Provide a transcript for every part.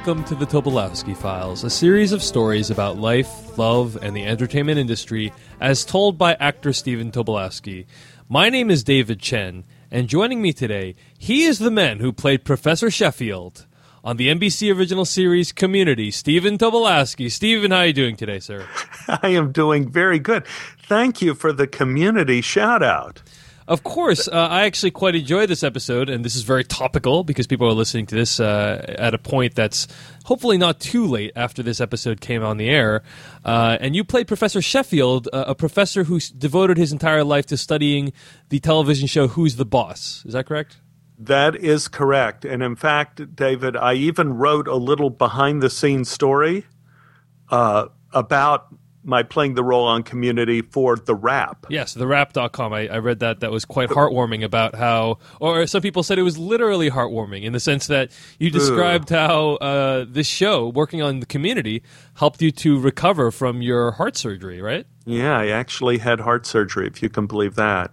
Welcome to the Tobolowsky Files, a series of stories about life, love, and the entertainment industry as told by actor Stephen Tobolowsky. My name is David Chen, and joining me today, he is the man who played Professor Sheffield on the NBC original series Community, Stephen Tobolowsky. Stephen, how are you doing today, sir? I am doing very good. Thank you for the community shout out. Of course, uh, I actually quite enjoy this episode, and this is very topical because people are listening to this uh, at a point that's hopefully not too late after this episode came on the air. Uh, and you played Professor Sheffield, uh, a professor who devoted his entire life to studying the television show Who's the Boss. Is that correct? That is correct. And in fact, David, I even wrote a little behind the scenes story uh, about my playing the role on community for the Wrap. Yes, the Wrap.com. I, I read that. That was quite heartwarming about how, or some people said it was literally heartwarming in the sense that you described Ugh. how uh, this show, working on the community, helped you to recover from your heart surgery, right? Yeah, I actually had heart surgery, if you can believe that.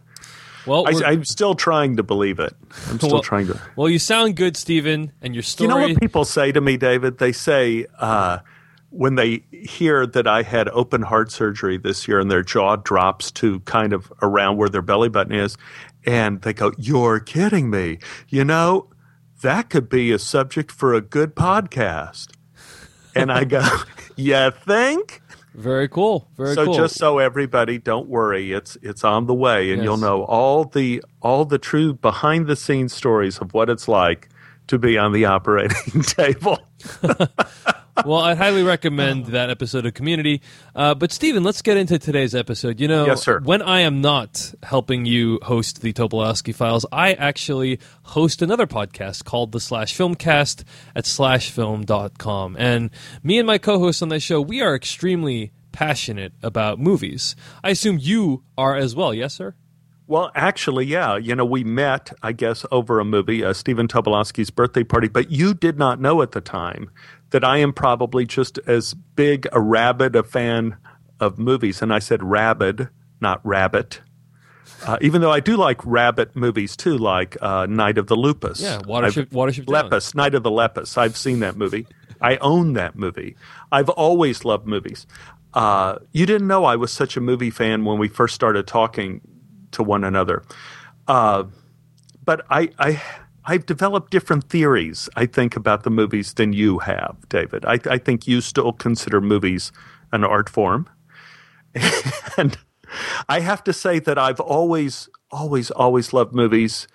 Well, I, am still trying to believe it. I'm still well, trying to. Well, you sound good, Stephen, and your story. You know what people say to me, David? They say, uh, when they hear that I had open heart surgery this year and their jaw drops to kind of around where their belly button is, and they go, You're kidding me. You know, that could be a subject for a good podcast. And I go, You think? Very cool. Very so cool. just so everybody don't worry, it's it's on the way and yes. you'll know all the all the true behind the scenes stories of what it's like to be on the operating table. well, I highly recommend that episode of Community. Uh, but Stephen, let's get into today's episode. You know, yes, sir. when I am not helping you host the Tobolowsky Files, I actually host another podcast called the Slash Filmcast at slashfilm.com. And me and my co-host on that show, we are extremely passionate about movies. I assume you are as well, yes, sir? Well, actually, yeah. You know, we met, I guess, over a movie, uh, Stephen Tobolowsky's birthday party, but you did not know at the time that I am probably just as big a rabid a fan of movies. And I said rabid, not rabbit. Uh, even though I do like rabbit movies too, like uh, Night of the Lupus. Yeah, Watership, Watership Lepus, Night of the Lepus. I've seen that movie. I own that movie. I've always loved movies. Uh, you didn't know I was such a movie fan when we first started talking to one another. Uh, but I, I, I've developed different theories, I think, about the movies than you have, David. I, I think you still consider movies an art form. and I have to say that I've always, always, always loved movies.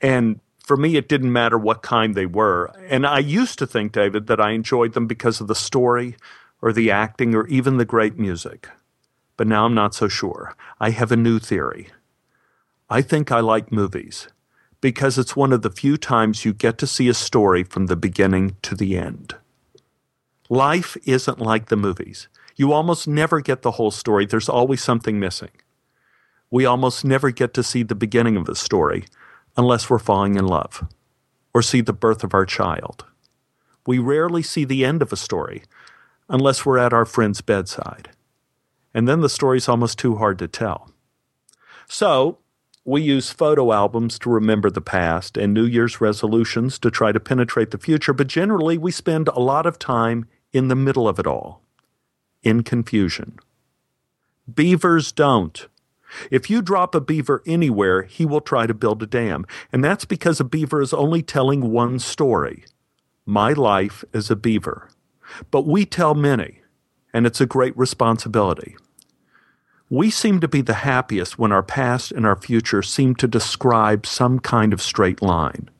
And for me, it didn't matter what kind they were. And I used to think, David, that I enjoyed them because of the story or the acting or even the great music. But now I'm not so sure. I have a new theory. I think I like movies because it's one of the few times you get to see a story from the beginning to the end. Life isn't like the movies. You almost never get the whole story, there's always something missing. We almost never get to see the beginning of the story unless we're falling in love or see the birth of our child. We rarely see the end of a story unless we're at our friend's bedside. And then the story's almost too hard to tell. So, we use photo albums to remember the past and New Year's resolutions to try to penetrate the future, but generally we spend a lot of time in the middle of it all, in confusion. Beavers don't. If you drop a beaver anywhere, he will try to build a dam, and that's because a beaver is only telling one story my life as a beaver. But we tell many, and it's a great responsibility. We seem to be the happiest when our past and our future seem to describe some kind of straight line.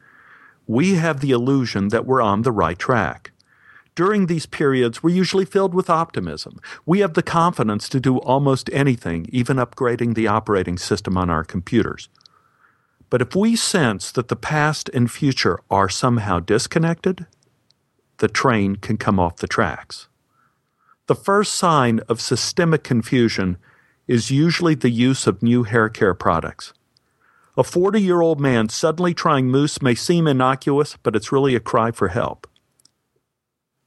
We have the illusion that we're on the right track. During these periods, we're usually filled with optimism. We have the confidence to do almost anything, even upgrading the operating system on our computers. But if we sense that the past and future are somehow disconnected, the train can come off the tracks. The first sign of systemic confusion is usually the use of new hair care products. A 40 year old man suddenly trying mousse may seem innocuous, but it's really a cry for help.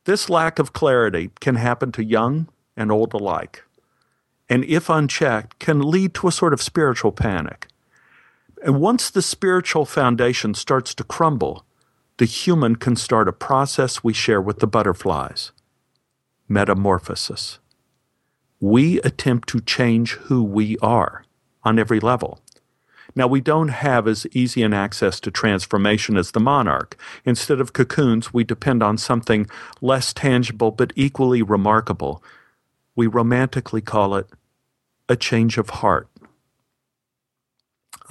This lack of clarity can happen to young and old alike, and if unchecked, can lead to a sort of spiritual panic. And once the spiritual foundation starts to crumble, the human can start a process we share with the butterflies metamorphosis. We attempt to change who we are on every level. Now, we don't have as easy an access to transformation as the monarch. Instead of cocoons, we depend on something less tangible but equally remarkable. We romantically call it a change of heart.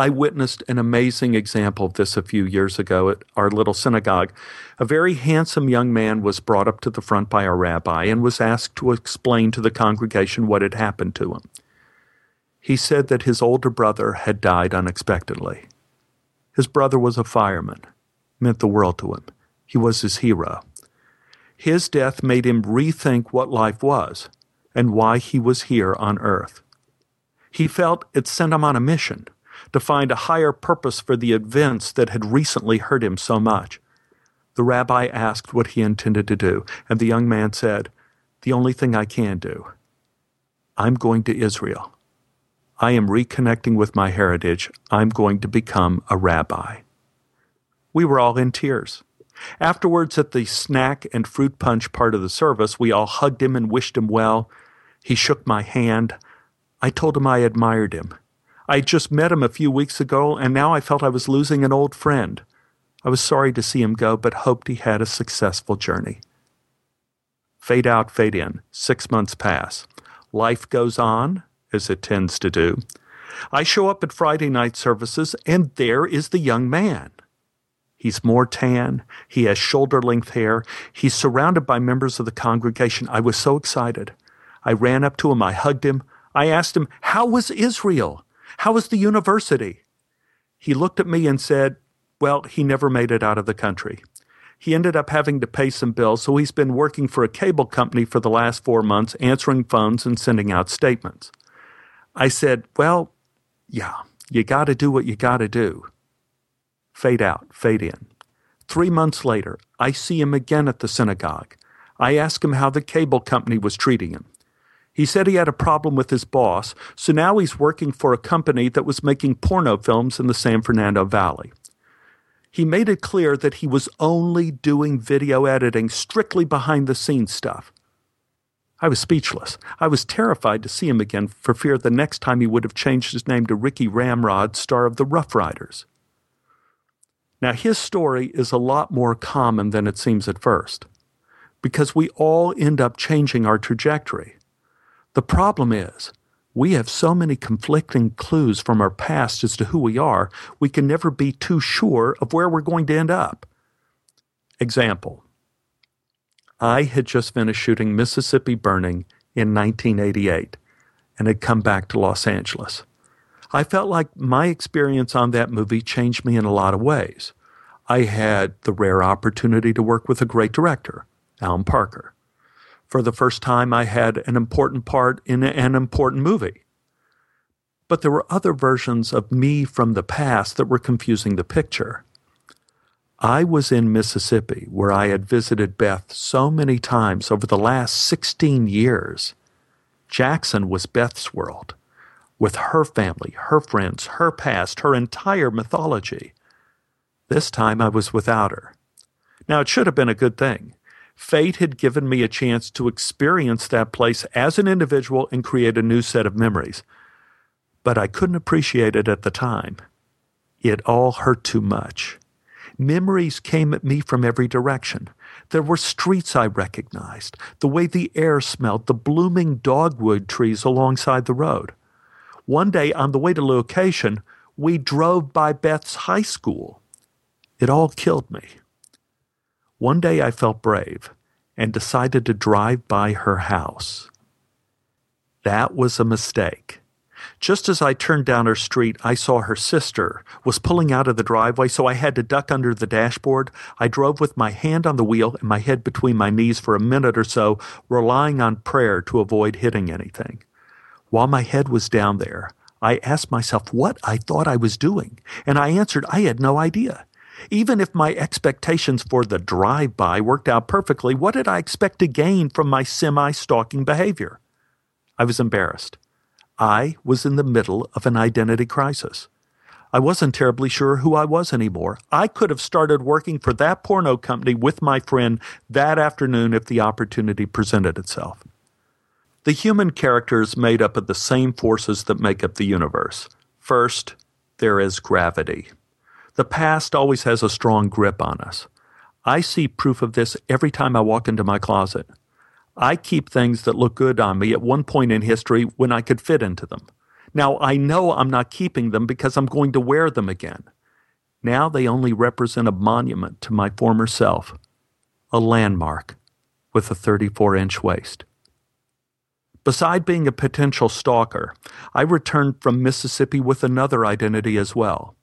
I witnessed an amazing example of this a few years ago at our little synagogue. A very handsome young man was brought up to the front by our rabbi and was asked to explain to the congregation what had happened to him. He said that his older brother had died unexpectedly. His brother was a fireman, meant the world to him. He was his hero. His death made him rethink what life was and why he was here on earth. He felt it sent him on a mission to find a higher purpose for the events that had recently hurt him so much. The rabbi asked what he intended to do, and the young man said, The only thing I can do. I'm going to Israel. I am reconnecting with my heritage. I'm going to become a rabbi. We were all in tears. Afterwards, at the snack and fruit punch part of the service, we all hugged him and wished him well. He shook my hand. I told him I admired him. I just met him a few weeks ago, and now I felt I was losing an old friend. I was sorry to see him go, but hoped he had a successful journey. Fade out, fade in. Six months pass. Life goes on, as it tends to do. I show up at Friday night services, and there is the young man. He's more tan. He has shoulder length hair. He's surrounded by members of the congregation. I was so excited. I ran up to him. I hugged him. I asked him, How was Israel? How was the university? He looked at me and said, Well, he never made it out of the country. He ended up having to pay some bills, so he's been working for a cable company for the last four months, answering phones and sending out statements. I said, Well, yeah, you got to do what you got to do. Fade out, fade in. Three months later, I see him again at the synagogue. I ask him how the cable company was treating him. He said he had a problem with his boss, so now he's working for a company that was making porno films in the San Fernando Valley. He made it clear that he was only doing video editing, strictly behind the scenes stuff. I was speechless. I was terrified to see him again for fear the next time he would have changed his name to Ricky Ramrod, star of the Rough Riders. Now, his story is a lot more common than it seems at first, because we all end up changing our trajectory. The problem is, we have so many conflicting clues from our past as to who we are, we can never be too sure of where we're going to end up. Example I had just finished shooting Mississippi Burning in 1988 and had come back to Los Angeles. I felt like my experience on that movie changed me in a lot of ways. I had the rare opportunity to work with a great director, Alan Parker. For the first time, I had an important part in an important movie. But there were other versions of me from the past that were confusing the picture. I was in Mississippi, where I had visited Beth so many times over the last 16 years. Jackson was Beth's world, with her family, her friends, her past, her entire mythology. This time I was without her. Now, it should have been a good thing. Fate had given me a chance to experience that place as an individual and create a new set of memories. But I couldn't appreciate it at the time. It all hurt too much. Memories came at me from every direction. There were streets I recognized, the way the air smelled, the blooming dogwood trees alongside the road. One day on the way to location, we drove by Beth's high school. It all killed me. One day I felt brave and decided to drive by her house. That was a mistake. Just as I turned down her street, I saw her sister was pulling out of the driveway, so I had to duck under the dashboard. I drove with my hand on the wheel and my head between my knees for a minute or so, relying on prayer to avoid hitting anything. While my head was down there, I asked myself what I thought I was doing, and I answered I had no idea. Even if my expectations for the drive by worked out perfectly, what did I expect to gain from my semi stalking behavior? I was embarrassed. I was in the middle of an identity crisis. I wasn't terribly sure who I was anymore. I could have started working for that porno company with my friend that afternoon if the opportunity presented itself. The human character is made up of the same forces that make up the universe. First, there is gravity. The past always has a strong grip on us. I see proof of this every time I walk into my closet. I keep things that look good on me at one point in history when I could fit into them. Now I know I'm not keeping them because I'm going to wear them again. Now they only represent a monument to my former self, a landmark with a 34 inch waist. Beside being a potential stalker, I returned from Mississippi with another identity as well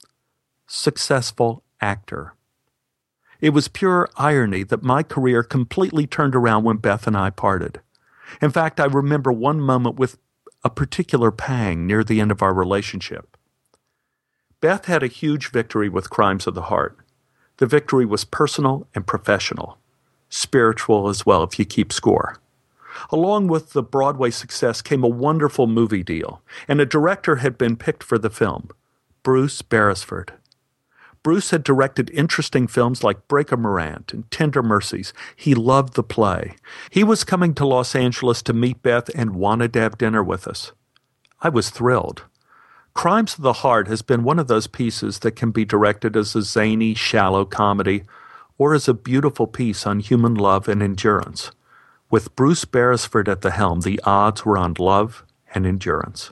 successful actor. It was pure irony that my career completely turned around when Beth and I parted. In fact, I remember one moment with a particular pang near the end of our relationship. Beth had a huge victory with Crimes of the Heart. The victory was personal and professional, spiritual as well, if you keep score. Along with the Broadway success came a wonderful movie deal, and a director had been picked for the film Bruce Beresford. Bruce had directed interesting films like Breaker Morant and Tender Mercies. He loved the play. He was coming to Los Angeles to meet Beth and wanted to have dinner with us. I was thrilled. Crimes of the Heart has been one of those pieces that can be directed as a zany, shallow comedy or as a beautiful piece on human love and endurance. With Bruce Beresford at the helm, the odds were on love and endurance.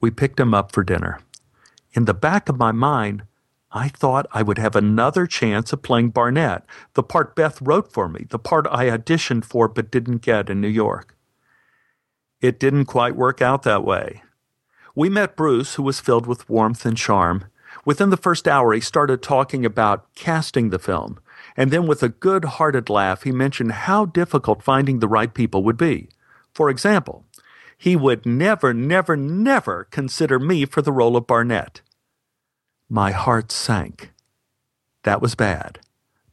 We picked him up for dinner. In the back of my mind, I thought I would have another chance of playing Barnett, the part Beth wrote for me, the part I auditioned for but didn't get in New York. It didn't quite work out that way. We met Bruce, who was filled with warmth and charm. Within the first hour, he started talking about casting the film, and then with a good hearted laugh, he mentioned how difficult finding the right people would be. For example, he would never, never, never consider me for the role of Barnett. My heart sank. That was bad.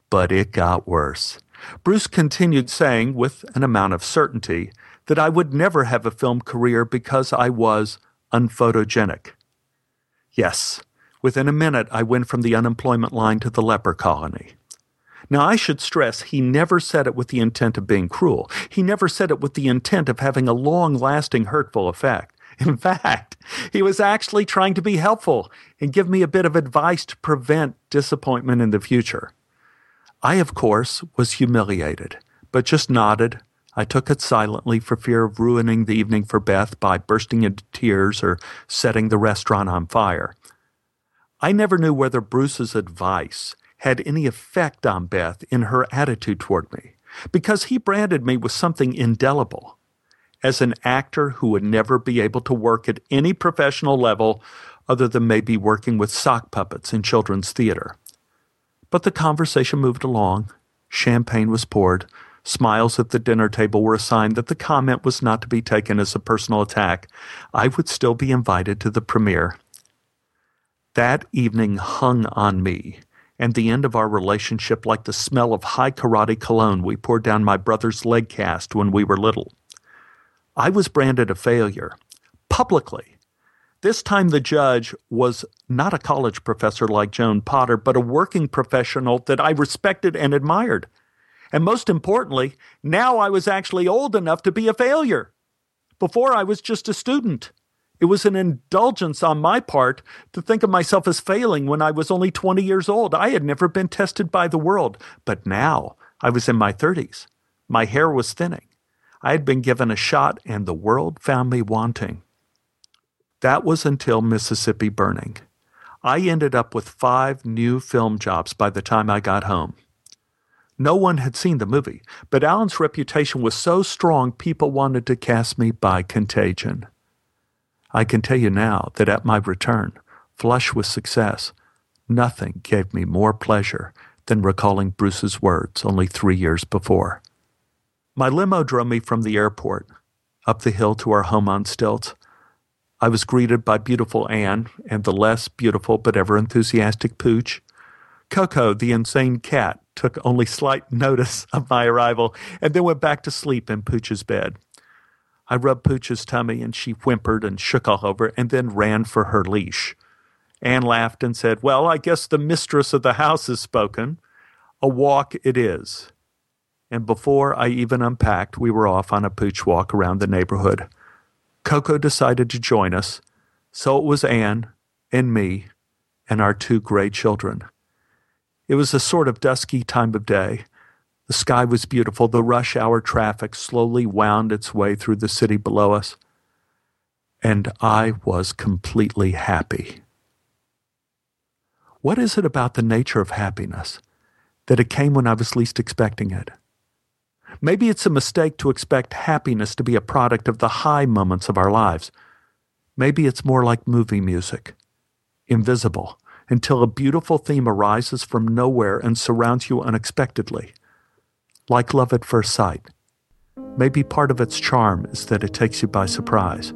But it got worse. Bruce continued saying, with an amount of certainty, that I would never have a film career because I was unphotogenic. Yes, within a minute I went from the unemployment line to the leper colony. Now, I should stress he never said it with the intent of being cruel. He never said it with the intent of having a long lasting hurtful effect. In fact, he was actually trying to be helpful and give me a bit of advice to prevent disappointment in the future. I, of course, was humiliated, but just nodded. I took it silently for fear of ruining the evening for Beth by bursting into tears or setting the restaurant on fire. I never knew whether Bruce's advice had any effect on Beth in her attitude toward me, because he branded me with something indelible as an actor who would never be able to work at any professional level other than maybe working with sock puppets in children's theater. But the conversation moved along. Champagne was poured. Smiles at the dinner table were a sign that the comment was not to be taken as a personal attack. I would still be invited to the premiere. That evening hung on me and the end of our relationship like the smell of Hai Karate cologne we poured down my brother's leg cast when we were little. I was branded a failure publicly. This time, the judge was not a college professor like Joan Potter, but a working professional that I respected and admired. And most importantly, now I was actually old enough to be a failure. Before, I was just a student. It was an indulgence on my part to think of myself as failing when I was only 20 years old. I had never been tested by the world. But now I was in my 30s. My hair was thinning. I had been given a shot, and the world found me wanting. That was until Mississippi Burning. I ended up with five new film jobs by the time I got home. No one had seen the movie, but Alan's reputation was so strong people wanted to cast me by contagion. I can tell you now that at my return, flush with success, nothing gave me more pleasure than recalling Bruce's words only three years before. My limo drove me from the airport up the hill to our home on stilts. I was greeted by beautiful Anne and the less beautiful but ever enthusiastic Pooch. Coco, the insane cat, took only slight notice of my arrival and then went back to sleep in Pooch's bed. I rubbed Pooch's tummy and she whimpered and shook all over and then ran for her leash. Anne laughed and said, Well, I guess the mistress of the house has spoken. A walk it is. And before I even unpacked, we were off on a pooch walk around the neighborhood. Coco decided to join us, so it was Anne and me and our two gray children. It was a sort of dusky time of day. The sky was beautiful. The rush hour traffic slowly wound its way through the city below us. And I was completely happy. What is it about the nature of happiness that it came when I was least expecting it? Maybe it's a mistake to expect happiness to be a product of the high moments of our lives. Maybe it's more like movie music, invisible, until a beautiful theme arises from nowhere and surrounds you unexpectedly. Like love at first sight. Maybe part of its charm is that it takes you by surprise.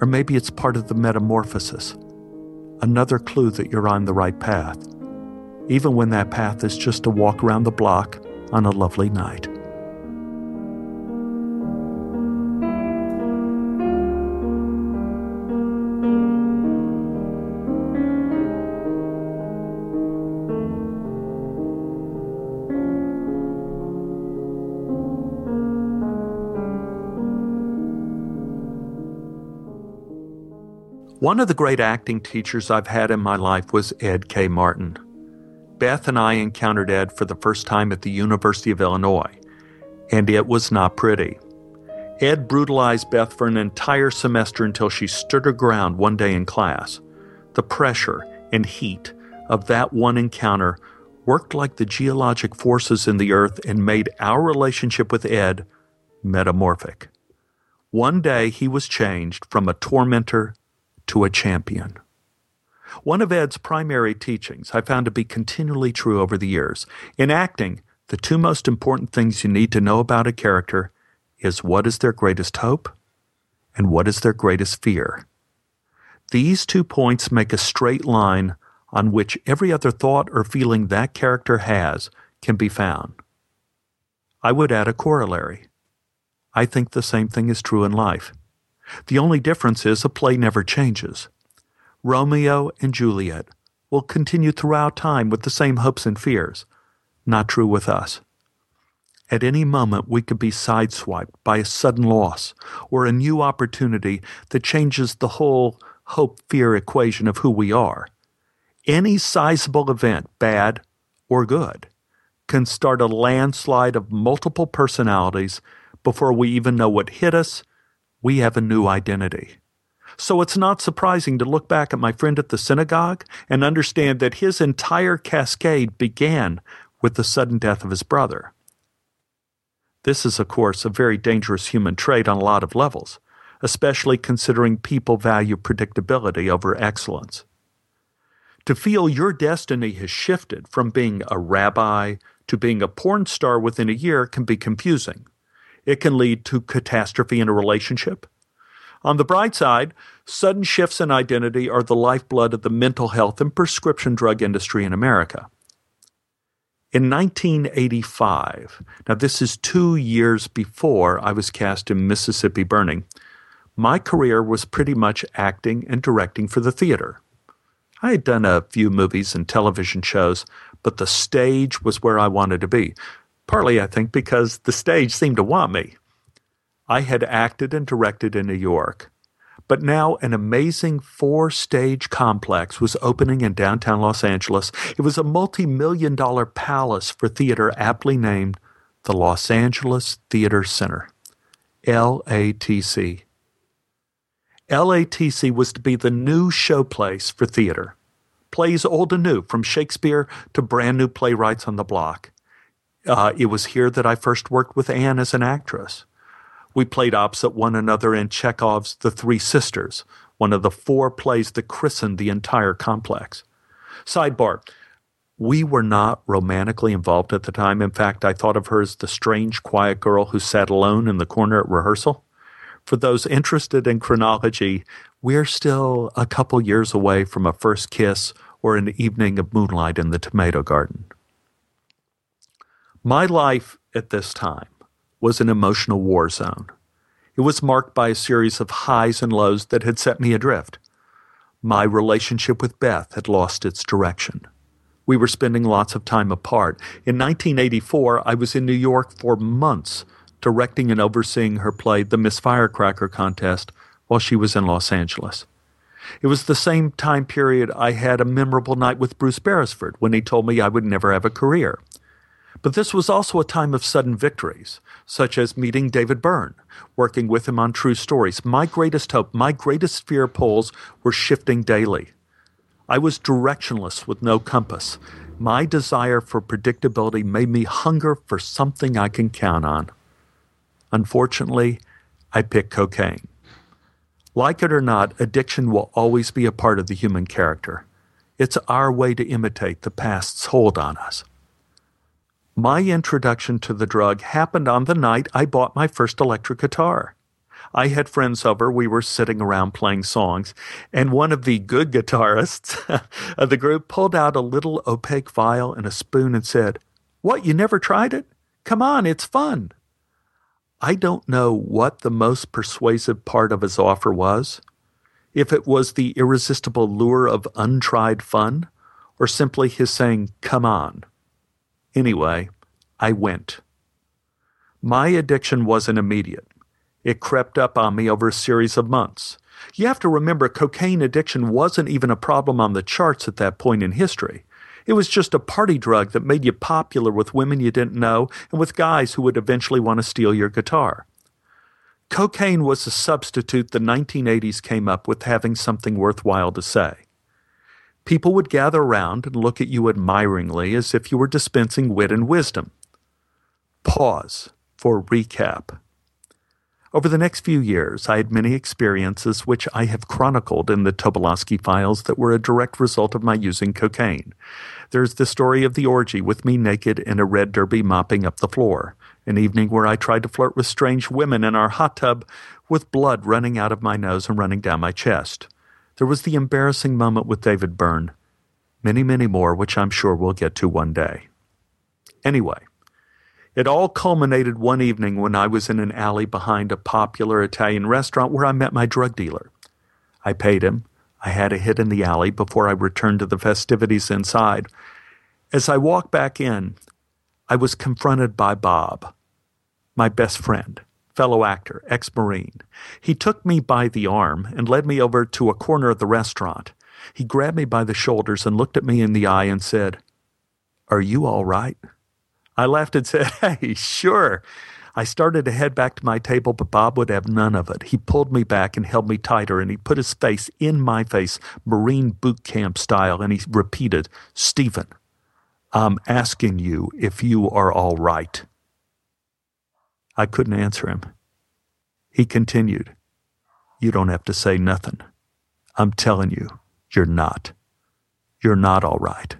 Or maybe it's part of the metamorphosis, another clue that you're on the right path, even when that path is just a walk around the block on a lovely night. One of the great acting teachers I've had in my life was Ed K. Martin. Beth and I encountered Ed for the first time at the University of Illinois, and it was not pretty. Ed brutalized Beth for an entire semester until she stood her ground one day in class. The pressure and heat of that one encounter worked like the geologic forces in the earth and made our relationship with Ed metamorphic. One day he was changed from a tormentor to a champion. One of Ed's primary teachings I found to be continually true over the years. In acting, the two most important things you need to know about a character is what is their greatest hope and what is their greatest fear. These two points make a straight line on which every other thought or feeling that character has can be found. I would add a corollary. I think the same thing is true in life. The only difference is a play never changes. Romeo and Juliet will continue throughout time with the same hopes and fears. Not true with us. At any moment, we could be sideswiped by a sudden loss or a new opportunity that changes the whole hope fear equation of who we are. Any sizable event, bad or good, can start a landslide of multiple personalities before we even know what hit us we have a new identity. So it's not surprising to look back at my friend at the synagogue and understand that his entire cascade began with the sudden death of his brother. This is, of course, a very dangerous human trait on a lot of levels, especially considering people value predictability over excellence. To feel your destiny has shifted from being a rabbi to being a porn star within a year can be confusing. It can lead to catastrophe in a relationship. On the bright side, sudden shifts in identity are the lifeblood of the mental health and prescription drug industry in America. In 1985, now this is two years before I was cast in Mississippi Burning, my career was pretty much acting and directing for the theater. I had done a few movies and television shows, but the stage was where I wanted to be, partly, I think, because the stage seemed to want me. I had acted and directed in New York, but now an amazing four stage complex was opening in downtown Los Angeles. It was a multi million dollar palace for theater aptly named the Los Angeles Theater Center, LATC. LATC was to be the new showplace for theater. Plays old and new, from Shakespeare to brand new playwrights on the block. Uh, it was here that I first worked with Anne as an actress. We played opposite one another in Chekhov's The Three Sisters, one of the four plays that christened the entire complex. Sidebar we were not romantically involved at the time. In fact, I thought of her as the strange, quiet girl who sat alone in the corner at rehearsal. For those interested in chronology, we're still a couple years away from a first kiss or an evening of moonlight in the tomato garden. My life at this time was an emotional war zone. It was marked by a series of highs and lows that had set me adrift. My relationship with Beth had lost its direction. We were spending lots of time apart. In 1984, I was in New York for months, directing and overseeing her play The Miss Firecracker Contest while she was in Los Angeles. It was the same time period I had a memorable night with Bruce Beresford when he told me I would never have a career. But this was also a time of sudden victories, such as meeting David Byrne, working with him on True Stories. My greatest hope, my greatest fear poles were shifting daily. I was directionless with no compass. My desire for predictability made me hunger for something I can count on. Unfortunately, I picked cocaine. Like it or not, addiction will always be a part of the human character. It's our way to imitate the past's hold on us. My introduction to the drug happened on the night I bought my first electric guitar. I had friends over. We were sitting around playing songs, and one of the good guitarists of the group pulled out a little opaque vial and a spoon and said, What, you never tried it? Come on, it's fun. I don't know what the most persuasive part of his offer was. If it was the irresistible lure of untried fun, or simply his saying, Come on. Anyway, I went. My addiction wasn't immediate. It crept up on me over a series of months. You have to remember, cocaine addiction wasn't even a problem on the charts at that point in history. It was just a party drug that made you popular with women you didn't know and with guys who would eventually want to steal your guitar. Cocaine was a substitute the 1980s came up with having something worthwhile to say. People would gather around and look at you admiringly as if you were dispensing wit and wisdom. Pause for recap. Over the next few years, I had many experiences which I have chronicled in the Tobolowsky files that were a direct result of my using cocaine. There's the story of the orgy with me naked in a red derby mopping up the floor, an evening where I tried to flirt with strange women in our hot tub with blood running out of my nose and running down my chest. There was the embarrassing moment with David Byrne. Many, many more, which I'm sure we'll get to one day. Anyway, it all culminated one evening when I was in an alley behind a popular Italian restaurant where I met my drug dealer. I paid him. I had a hit in the alley before I returned to the festivities inside. As I walked back in, I was confronted by Bob, my best friend fellow actor, ex Marine. He took me by the arm and led me over to a corner of the restaurant. He grabbed me by the shoulders and looked at me in the eye and said, Are you all right? I laughed and said, Hey, sure. I started to head back to my table, but Bob would have none of it. He pulled me back and held me tighter, and he put his face in my face, Marine boot camp style, and he repeated, Stephen, I'm asking you if you are all right. I couldn't answer him. He continued, You don't have to say nothing. I'm telling you, you're not. You're not all right.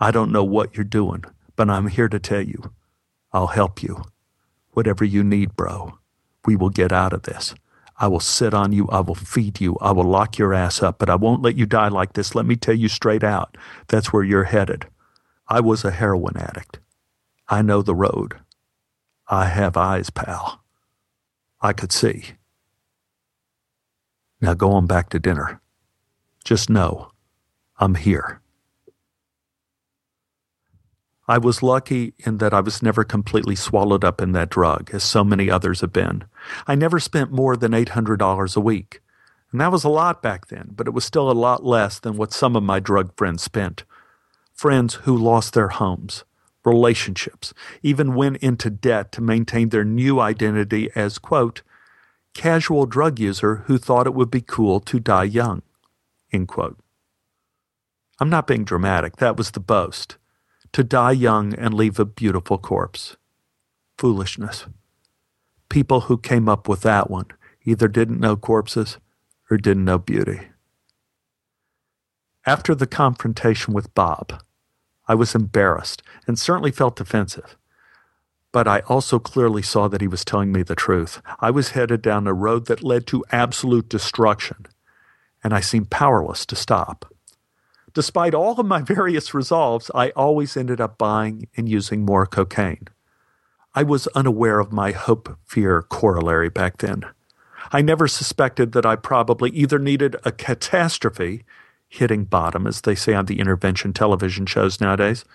I don't know what you're doing, but I'm here to tell you. I'll help you. Whatever you need, bro. We will get out of this. I will sit on you. I will feed you. I will lock your ass up, but I won't let you die like this. Let me tell you straight out. That's where you're headed. I was a heroin addict. I know the road. I have eyes, pal. I could see. Now go on back to dinner. Just know I'm here. I was lucky in that I was never completely swallowed up in that drug, as so many others have been. I never spent more than $800 a week. And that was a lot back then, but it was still a lot less than what some of my drug friends spent. Friends who lost their homes, relationships, even went into debt to maintain their new identity as, quote, casual drug user who thought it would be cool to die young, end quote. I'm not being dramatic, that was the boast. To die young and leave a beautiful corpse. Foolishness. People who came up with that one either didn't know corpses or didn't know beauty. After the confrontation with Bob, I was embarrassed and certainly felt defensive. But I also clearly saw that he was telling me the truth. I was headed down a road that led to absolute destruction, and I seemed powerless to stop. Despite all of my various resolves, I always ended up buying and using more cocaine. I was unaware of my hope fear corollary back then. I never suspected that I probably either needed a catastrophe, hitting bottom, as they say on the intervention television shows nowadays,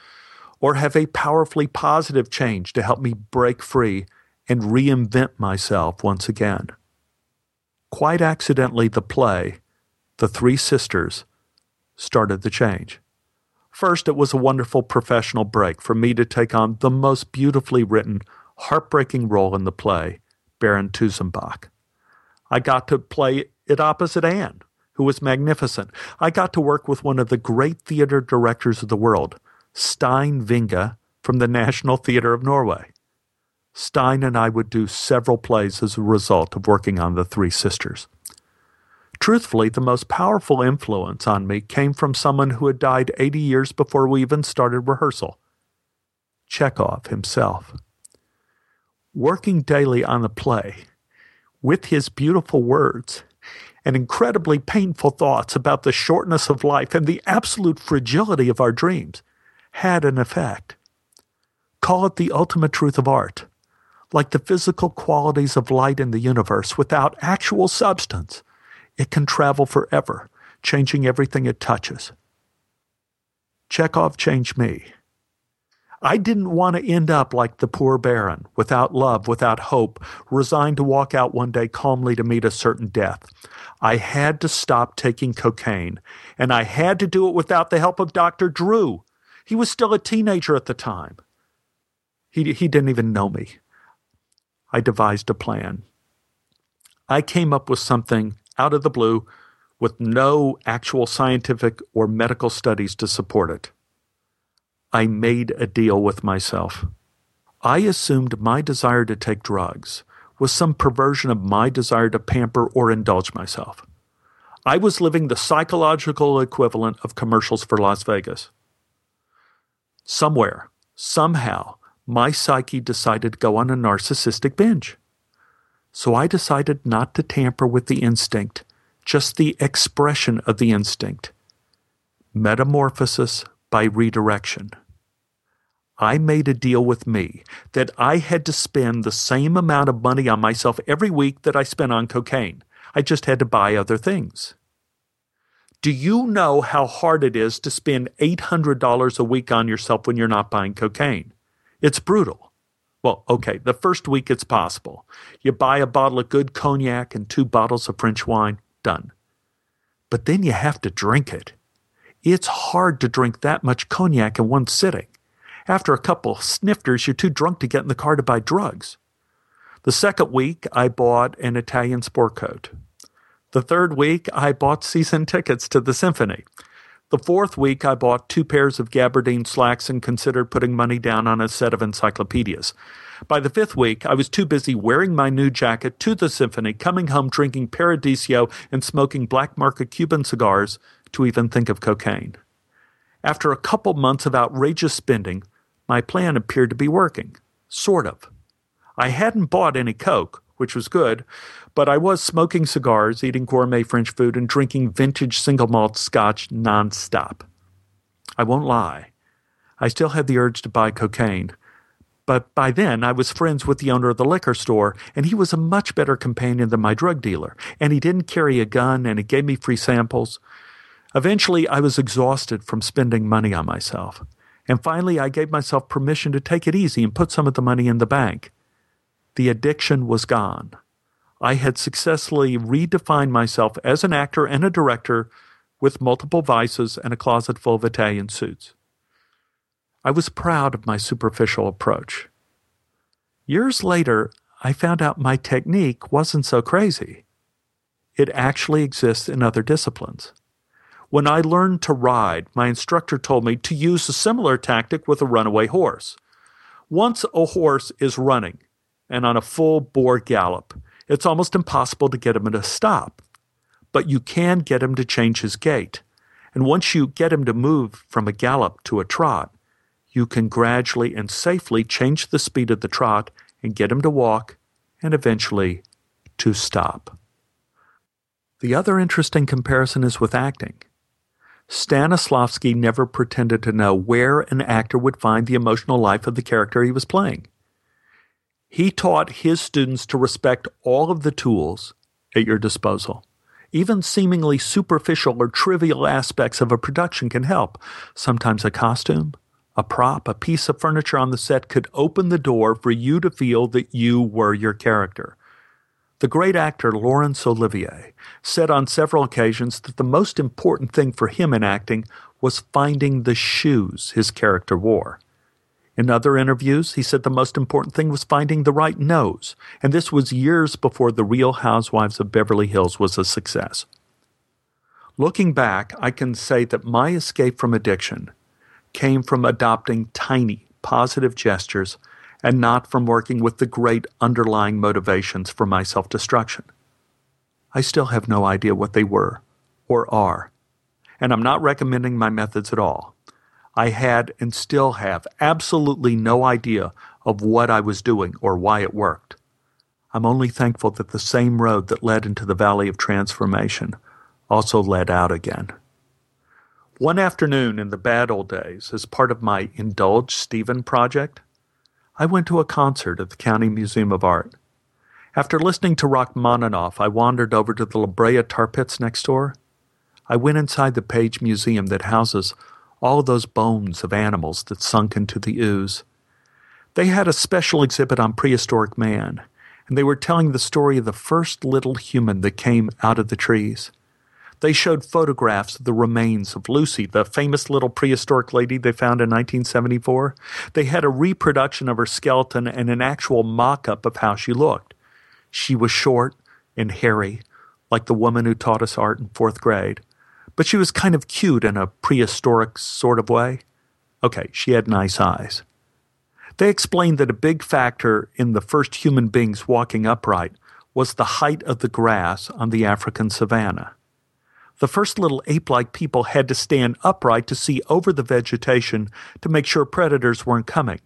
or have a powerfully positive change to help me break free and reinvent myself once again. Quite accidentally, the play, The Three Sisters, started the change. First, it was a wonderful professional break for me to take on the most beautifully written, heartbreaking role in the play, Baron Tusenbach. I got to play it opposite Anne, who was magnificent. I got to work with one of the great theater directors of the world, Stein Winge from the National Theatre of Norway. Stein and I would do several plays as a result of working on The Three Sisters. Truthfully, the most powerful influence on me came from someone who had died 80 years before we even started rehearsal Chekhov himself. Working daily on the play, with his beautiful words and incredibly painful thoughts about the shortness of life and the absolute fragility of our dreams, had an effect. Call it the ultimate truth of art. Like the physical qualities of light in the universe without actual substance, it can travel forever, changing everything it touches. Chekhov changed me. I didn't want to end up like the poor Baron, without love, without hope, resigned to walk out one day calmly to meet a certain death. I had to stop taking cocaine, and I had to do it without the help of Dr. Drew. He was still a teenager at the time. He, he didn't even know me. I devised a plan. I came up with something out of the blue with no actual scientific or medical studies to support it. I made a deal with myself. I assumed my desire to take drugs was some perversion of my desire to pamper or indulge myself. I was living the psychological equivalent of commercials for Las Vegas. Somewhere, somehow, my psyche decided to go on a narcissistic binge. So I decided not to tamper with the instinct, just the expression of the instinct. Metamorphosis by redirection. I made a deal with me that I had to spend the same amount of money on myself every week that I spent on cocaine. I just had to buy other things. Do you know how hard it is to spend $800 a week on yourself when you're not buying cocaine? It's brutal. Well, okay, the first week it's possible. You buy a bottle of good cognac and two bottles of French wine, done. But then you have to drink it. It's hard to drink that much cognac in one sitting. After a couple snifters, you're too drunk to get in the car to buy drugs. The second week, I bought an Italian sport coat. The third week, I bought season tickets to the symphony. The fourth week, I bought two pairs of gabardine slacks and considered putting money down on a set of encyclopedias. By the fifth week, I was too busy wearing my new jacket to the symphony, coming home drinking Paradiso and smoking black market Cuban cigars to even think of cocaine. After a couple months of outrageous spending, my plan appeared to be working. Sort of. I hadn't bought any Coke, which was good, but I was smoking cigars, eating gourmet French food, and drinking vintage single malt scotch nonstop. I won't lie. I still had the urge to buy cocaine. But by then, I was friends with the owner of the liquor store, and he was a much better companion than my drug dealer. And he didn't carry a gun, and he gave me free samples. Eventually, I was exhausted from spending money on myself. And finally, I gave myself permission to take it easy and put some of the money in the bank. The addiction was gone. I had successfully redefined myself as an actor and a director with multiple vices and a closet full of Italian suits. I was proud of my superficial approach. Years later, I found out my technique wasn't so crazy. It actually exists in other disciplines. When I learned to ride, my instructor told me to use a similar tactic with a runaway horse. Once a horse is running and on a full bore gallop, it's almost impossible to get him to stop. But you can get him to change his gait. And once you get him to move from a gallop to a trot, you can gradually and safely change the speed of the trot and get him to walk and eventually to stop. The other interesting comparison is with acting. Stanislavski never pretended to know where an actor would find the emotional life of the character he was playing. He taught his students to respect all of the tools at your disposal. Even seemingly superficial or trivial aspects of a production can help. Sometimes a costume, a prop, a piece of furniture on the set could open the door for you to feel that you were your character. The great actor Laurence Olivier said on several occasions that the most important thing for him in acting was finding the shoes his character wore. In other interviews, he said the most important thing was finding the right nose, and this was years before The Real Housewives of Beverly Hills was a success. Looking back, I can say that my escape from addiction came from adopting tiny, positive gestures and not from working with the great underlying motivations for my self destruction. I still have no idea what they were or are, and I'm not recommending my methods at all. I had and still have absolutely no idea of what I was doing or why it worked. I'm only thankful that the same road that led into the Valley of Transformation also led out again. One afternoon in the bad old days, as part of my Indulge Stephen project, I went to a concert at the County Museum of Art. After listening to Rachmaninoff, I wandered over to the La Brea tar pits next door. I went inside the Page Museum that houses all those bones of animals that sunk into the ooze. They had a special exhibit on prehistoric man, and they were telling the story of the first little human that came out of the trees. They showed photographs of the remains of Lucy, the famous little prehistoric lady they found in 1974. They had a reproduction of her skeleton and an actual mock up of how she looked. She was short and hairy, like the woman who taught us art in fourth grade, but she was kind of cute in a prehistoric sort of way. Okay, she had nice eyes. They explained that a big factor in the first human beings walking upright was the height of the grass on the African savanna the first little ape like people had to stand upright to see over the vegetation to make sure predators weren't coming.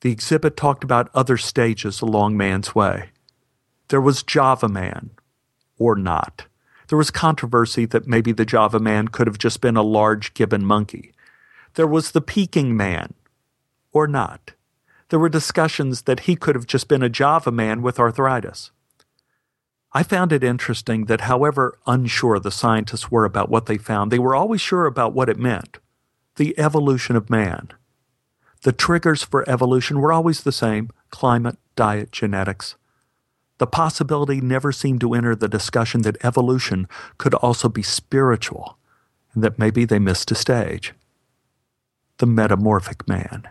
The exhibit talked about other stages along man's way. There was Java Man, or not. There was controversy that maybe the Java Man could have just been a large gibbon monkey. There was the Peking Man, or not. There were discussions that he could have just been a Java Man with arthritis. I found it interesting that however unsure the scientists were about what they found, they were always sure about what it meant the evolution of man. The triggers for evolution were always the same climate, diet, genetics. The possibility never seemed to enter the discussion that evolution could also be spiritual, and that maybe they missed a stage. The metamorphic man.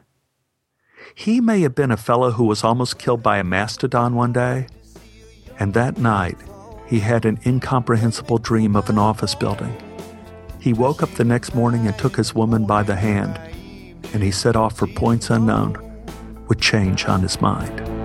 He may have been a fellow who was almost killed by a mastodon one day and that night he had an incomprehensible dream of an office building. He woke up the next morning and took his woman by the hand, and he set off for points unknown with change on his mind.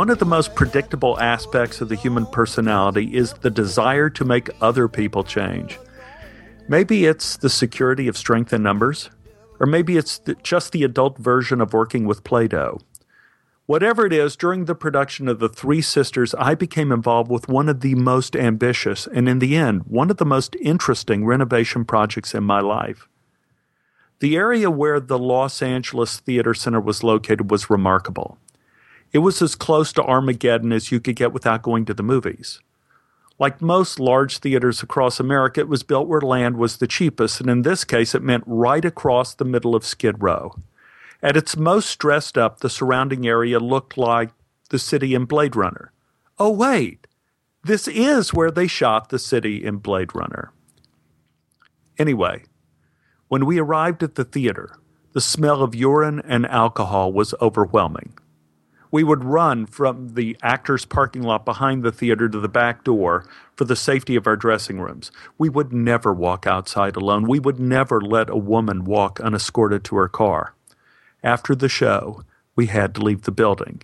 One of the most predictable aspects of the human personality is the desire to make other people change. Maybe it's the security of strength in numbers, or maybe it's just the adult version of working with Play Doh. Whatever it is, during the production of The Three Sisters, I became involved with one of the most ambitious and, in the end, one of the most interesting renovation projects in my life. The area where the Los Angeles Theater Center was located was remarkable. It was as close to Armageddon as you could get without going to the movies. Like most large theaters across America, it was built where land was the cheapest, and in this case, it meant right across the middle of Skid Row. At its most dressed up, the surrounding area looked like the city in Blade Runner. Oh, wait, this is where they shot the city in Blade Runner. Anyway, when we arrived at the theater, the smell of urine and alcohol was overwhelming we would run from the actors' parking lot behind the theater to the back door for the safety of our dressing rooms. We would never walk outside alone. We would never let a woman walk unescorted to her car. After the show, we had to leave the building.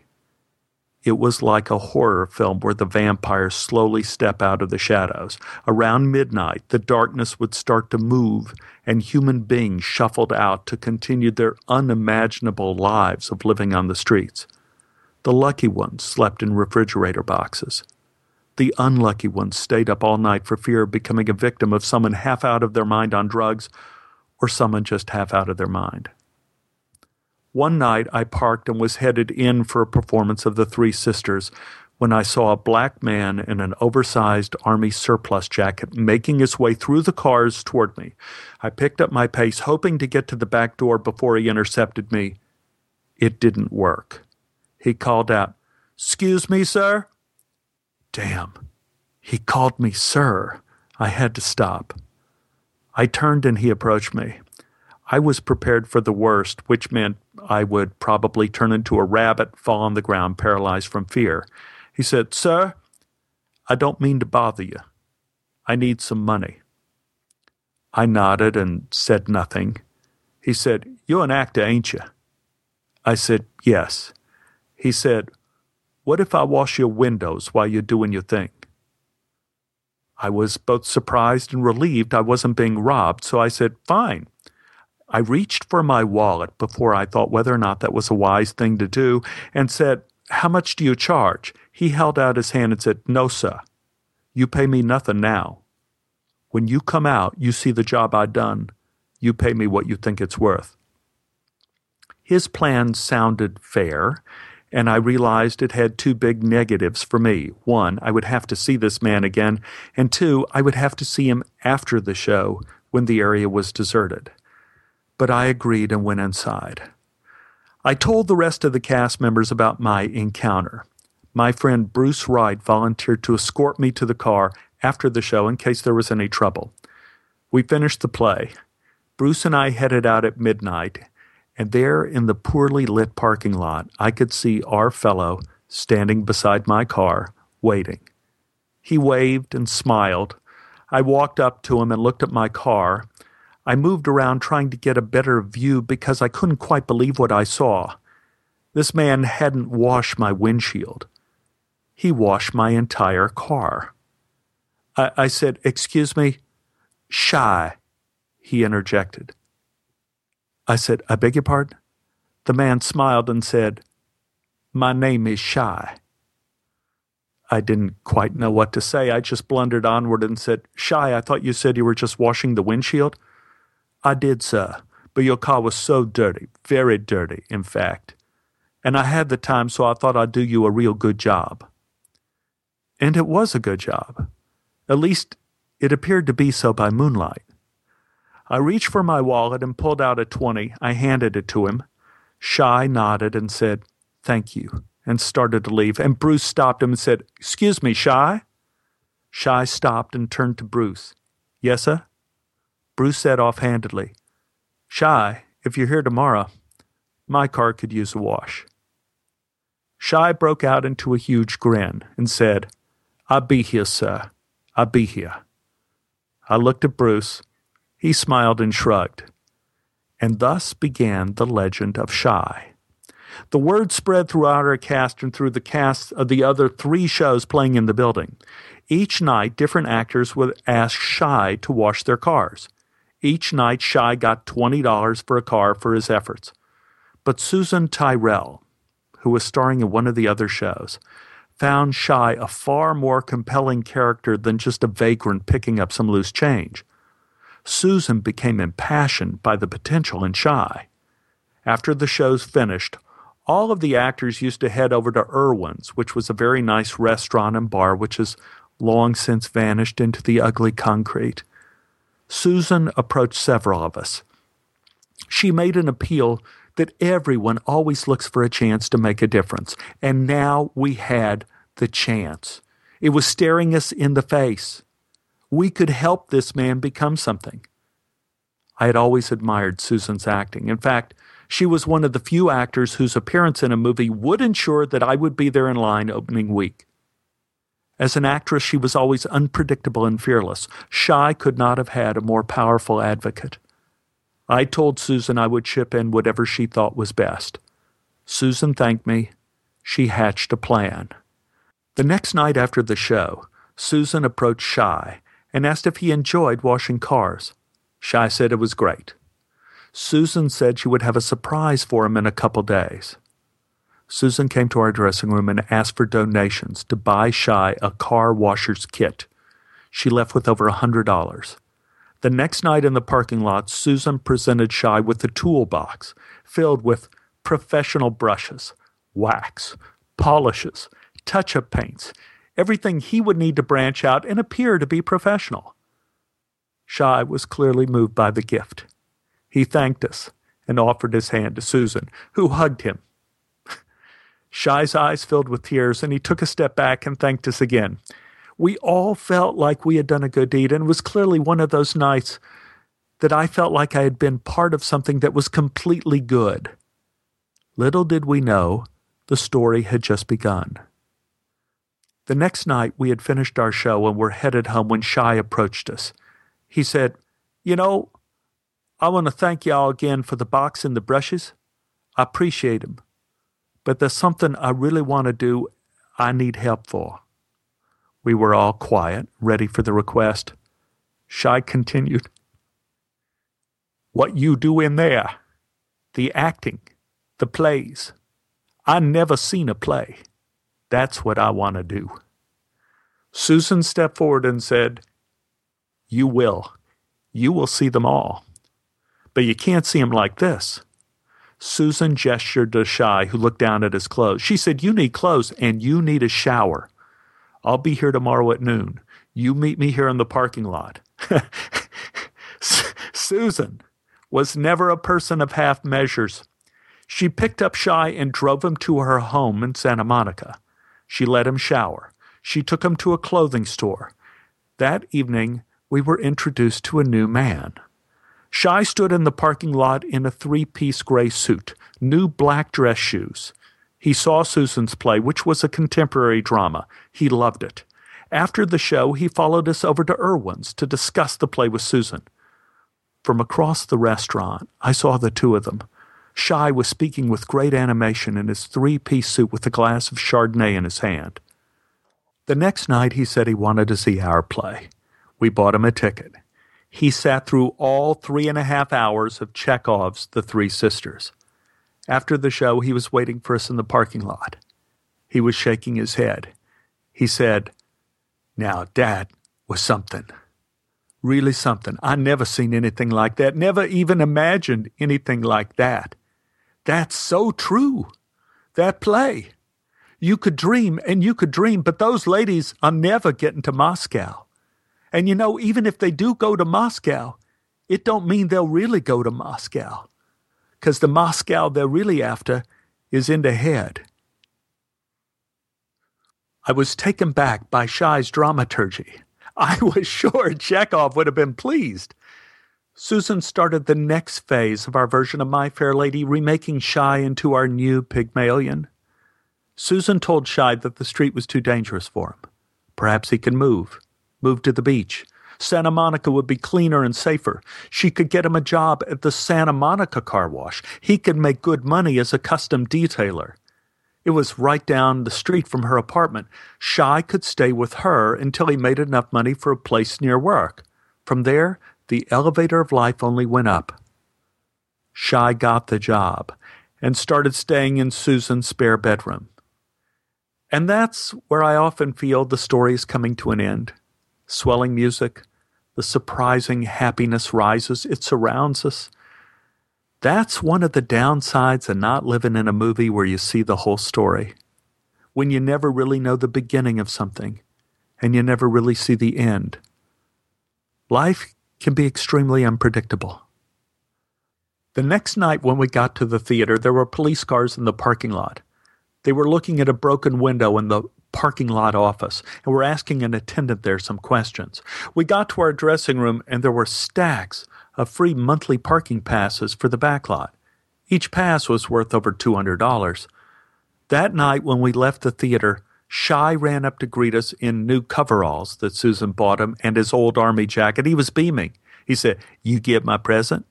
It was like a horror film where the vampires slowly step out of the shadows. Around midnight, the darkness would start to move, and human beings shuffled out to continue their unimaginable lives of living on the streets. The lucky ones slept in refrigerator boxes. The unlucky ones stayed up all night for fear of becoming a victim of someone half out of their mind on drugs or someone just half out of their mind. One night I parked and was headed in for a performance of The Three Sisters when I saw a black man in an oversized army surplus jacket making his way through the cars toward me. I picked up my pace, hoping to get to the back door before he intercepted me. It didn't work. He called out, Excuse me, sir? Damn. He called me sir. I had to stop. I turned and he approached me. I was prepared for the worst, which meant I would probably turn into a rabbit, fall on the ground, paralyzed from fear. He said, Sir, I don't mean to bother you. I need some money. I nodded and said nothing. He said, You're an actor, ain't you? I said, Yes. He said, What if I wash your windows while you're doing your thing? I was both surprised and relieved I wasn't being robbed, so I said, Fine. I reached for my wallet before I thought whether or not that was a wise thing to do and said, How much do you charge? He held out his hand and said, No, sir. You pay me nothing now. When you come out, you see the job I done. You pay me what you think it's worth. His plan sounded fair, and I realized it had two big negatives for me. One, I would have to see this man again, and two, I would have to see him after the show when the area was deserted but I agreed and went inside. I told the rest of the cast members about my encounter. My friend Bruce Wright volunteered to escort me to the car after the show in case there was any trouble. We finished the play. Bruce and I headed out at midnight, and there in the poorly lit parking lot, I could see our fellow standing beside my car, waiting. He waved and smiled. I walked up to him and looked at my car, I moved around trying to get a better view because I couldn't quite believe what I saw. This man hadn't washed my windshield. He washed my entire car. I, I said, Excuse me? Shy, he interjected. I said, I beg your pardon? The man smiled and said, My name is Shy. I didn't quite know what to say. I just blundered onward and said, Shy, I thought you said you were just washing the windshield. I did, sir, but your car was so dirty, very dirty, in fact. And I had the time, so I thought I'd do you a real good job. And it was a good job. At least, it appeared to be so by moonlight. I reached for my wallet and pulled out a 20. I handed it to him. Shy nodded and said, Thank you, and started to leave. And Bruce stopped him and said, Excuse me, Shy? Shy stopped and turned to Bruce. Yes, sir? Bruce said offhandedly, Shy, if you're here tomorrow, my car could use a wash. Shy broke out into a huge grin and said, I'll be here, sir. I'll be here. I looked at Bruce. He smiled and shrugged. And thus began the legend of Shy. The word spread throughout our cast and through the cast of the other three shows playing in the building. Each night, different actors would ask Shy to wash their cars. Each night, Shy got $20 for a car for his efforts. But Susan Tyrrell, who was starring in one of the other shows, found Shy a far more compelling character than just a vagrant picking up some loose change. Susan became impassioned by the potential in Shy. After the shows finished, all of the actors used to head over to Irwin's, which was a very nice restaurant and bar which has long since vanished into the ugly concrete. Susan approached several of us. She made an appeal that everyone always looks for a chance to make a difference, and now we had the chance. It was staring us in the face. We could help this man become something. I had always admired Susan's acting. In fact, she was one of the few actors whose appearance in a movie would ensure that I would be there in line opening week. As an actress, she was always unpredictable and fearless. Shy could not have had a more powerful advocate. I told Susan I would chip in whatever she thought was best. Susan thanked me. she hatched a plan. The next night after the show, Susan approached Shy and asked if he enjoyed washing cars. Shy said it was great. Susan said she would have a surprise for him in a couple days. Susan came to our dressing room and asked for donations to buy Shy a car washer's kit. She left with over a $100. The next night in the parking lot, Susan presented Shy with a toolbox filled with professional brushes, wax, polishes, touch up paints, everything he would need to branch out and appear to be professional. Shy was clearly moved by the gift. He thanked us and offered his hand to Susan, who hugged him Shy's eyes filled with tears, and he took a step back and thanked us again. We all felt like we had done a good deed, and it was clearly one of those nights that I felt like I had been part of something that was completely good. Little did we know the story had just begun. The next night, we had finished our show and were headed home when Shy approached us. He said, You know, I want to thank y'all again for the box and the brushes. I appreciate 'em but there's something I really want to do I need help for. We were all quiet, ready for the request. Shy continued, What you do in there? The acting, the plays. I never seen a play. That's what I want to do. Susan stepped forward and said, You will. You will see them all. But you can't see them like this. Susan gestured to Shy, who looked down at his clothes. She said, You need clothes and you need a shower. I'll be here tomorrow at noon. You meet me here in the parking lot. Susan was never a person of half measures. She picked up Shy and drove him to her home in Santa Monica. She let him shower. She took him to a clothing store. That evening, we were introduced to a new man. Shy stood in the parking lot in a three piece gray suit, new black dress shoes. He saw Susan's play, which was a contemporary drama. He loved it. After the show, he followed us over to Irwin's to discuss the play with Susan. From across the restaurant, I saw the two of them. Shy was speaking with great animation in his three piece suit with a glass of Chardonnay in his hand. The next night, he said he wanted to see our play. We bought him a ticket he sat through all three and a half hours of Chekhov's The Three Sisters. After the show, he was waiting for us in the parking lot. He was shaking his head. He said, Now, Dad was something. Really something. I never seen anything like that, never even imagined anything like that. That's so true. That play. You could dream and you could dream, but those ladies are never getting to Moscow. And you know, even if they do go to Moscow, it don't mean they'll really go to Moscow. Because the Moscow they're really after is in the head. I was taken back by Shy's dramaturgy. I was sure Chekhov would have been pleased. Susan started the next phase of our version of My Fair Lady, remaking Shy into our new Pygmalion. Susan told Shy that the street was too dangerous for him. Perhaps he can move move to the beach. Santa Monica would be cleaner and safer. She could get him a job at the Santa Monica car wash. He could make good money as a custom detailer. It was right down the street from her apartment. Shy could stay with her until he made enough money for a place near work. From there, the elevator of life only went up. Shy got the job and started staying in Susan's spare bedroom. And that's where I often feel the story is coming to an end swelling music, the surprising happiness rises, it surrounds us. That's one of the downsides of not living in a movie where you see the whole story. When you never really know the beginning of something and you never really see the end. Life can be extremely unpredictable. The next night, when we got to the theater, there were police cars in the parking lot. They were looking at a broken window in the parking lot office and were asking an attendant there some questions. We got to our dressing room and there were stacks of free monthly parking passes for the back lot. Each pass was worth over $200. That night when we left the theater, Shy ran up to greet us in new coveralls that Susan bought him and his old army jacket. He was beaming. He said, You get my present?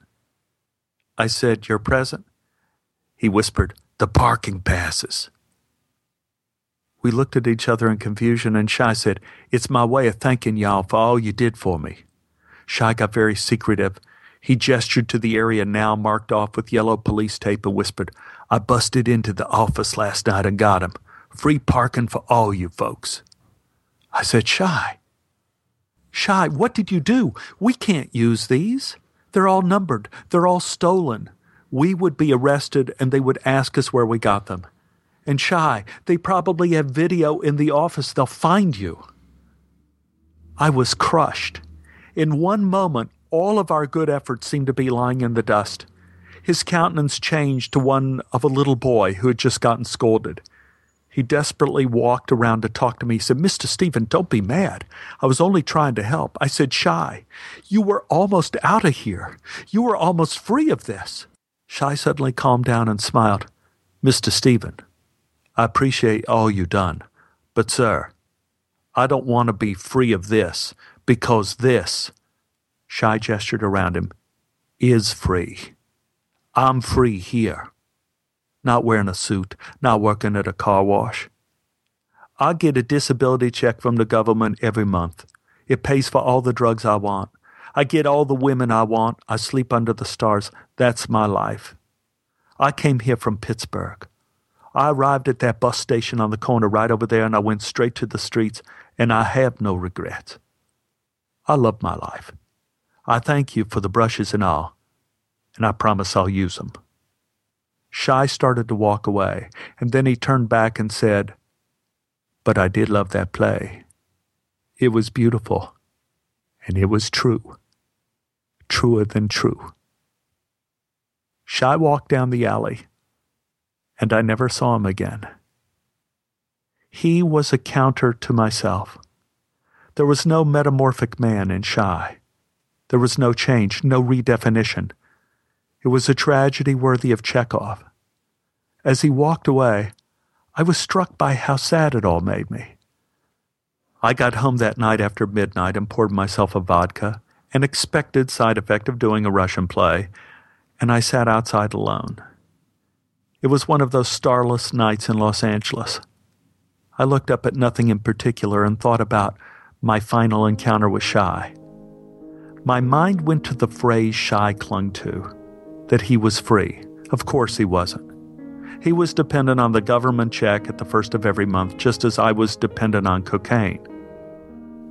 I said, Your present? He whispered, The parking passes. We looked at each other in confusion, and Shy said, It's my way of thanking y'all for all you did for me. Shy got very secretive. He gestured to the area now marked off with yellow police tape and whispered, I busted into the office last night and got him. Free parking for all you folks. I said, Shy. Shy, what did you do? We can't use these. They're all numbered. They're all stolen. We would be arrested and they would ask us where we got them. And Shy, they probably have video in the office. They'll find you. I was crushed. In one moment, all of our good efforts seemed to be lying in the dust. His countenance changed to one of a little boy who had just gotten scolded. He desperately walked around to talk to me. He said, Mr. Stephen, don't be mad. I was only trying to help. I said, Shy, you were almost out of here. You were almost free of this. Shy suddenly calmed down and smiled. Mr. Stephen, I appreciate all you've done. But, sir, I don't want to be free of this because this, Shy gestured around him, is free. I'm free here not wearing a suit, not working at a car wash. I get a disability check from the government every month. It pays for all the drugs I want. I get all the women I want. I sleep under the stars. That's my life. I came here from Pittsburgh. I arrived at that bus station on the corner right over there and I went straight to the streets, and I have no regrets. I love my life. I thank you for the brushes and all, and I promise I'll use them. Shy started to walk away, and then he turned back and said, But I did love that play. It was beautiful, and it was true. Truer than true. Shy walked down the alley, and I never saw him again. He was a counter to myself. There was no metamorphic man in Shy. There was no change, no redefinition. It was a tragedy worthy of Chekhov. As he walked away, I was struck by how sad it all made me. I got home that night after midnight and poured myself a vodka, an expected side effect of doing a Russian play, and I sat outside alone. It was one of those starless nights in Los Angeles. I looked up at nothing in particular and thought about my final encounter with Shy. My mind went to the phrase Shy clung to that he was free. Of course he wasn't. He was dependent on the government check at the first of every month, just as I was dependent on cocaine.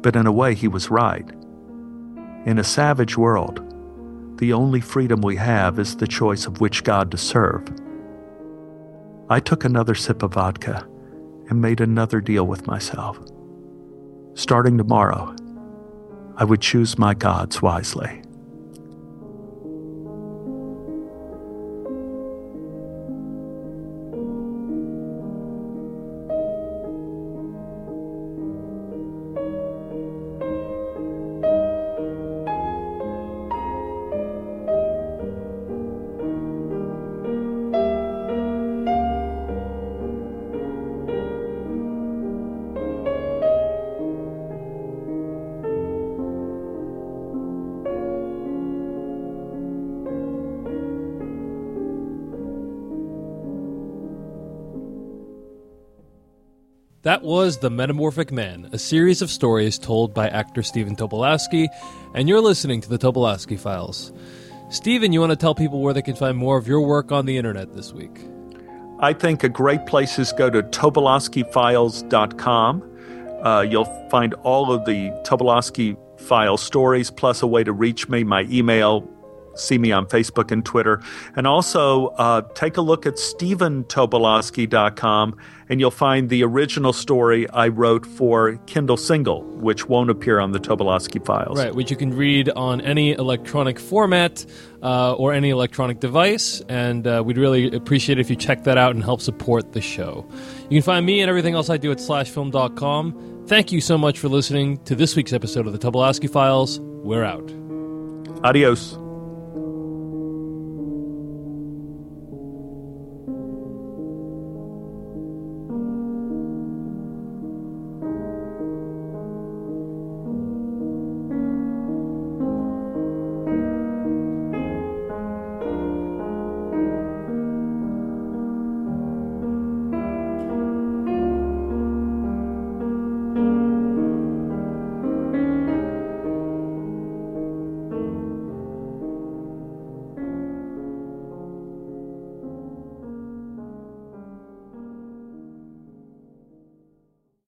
But in a way, he was right. In a savage world, the only freedom we have is the choice of which God to serve. I took another sip of vodka and made another deal with myself. Starting tomorrow, I would choose my gods wisely. That was The Metamorphic Man, a series of stories told by actor Stephen Tobolowsky, and you're listening to the Tobolowsky Files. Stephen, you want to tell people where they can find more of your work on the internet this week? I think a great place is go to tobolowskyfiles.com. Uh, you'll find all of the Tobolowsky file stories, plus a way to reach me, my email, see me on Facebook and Twitter. And also uh, take a look at StephenTobolowsky.com and you'll find the original story I wrote for Kindle Single, which won't appear on the Tobolowsky files. Right, which you can read on any electronic format uh, or any electronic device. And uh, we'd really appreciate it if you check that out and help support the show. You can find me and everything else I do at slashfilm.com. Thank you so much for listening to this week's episode of the Tobolowsky Files. We're out. Adios.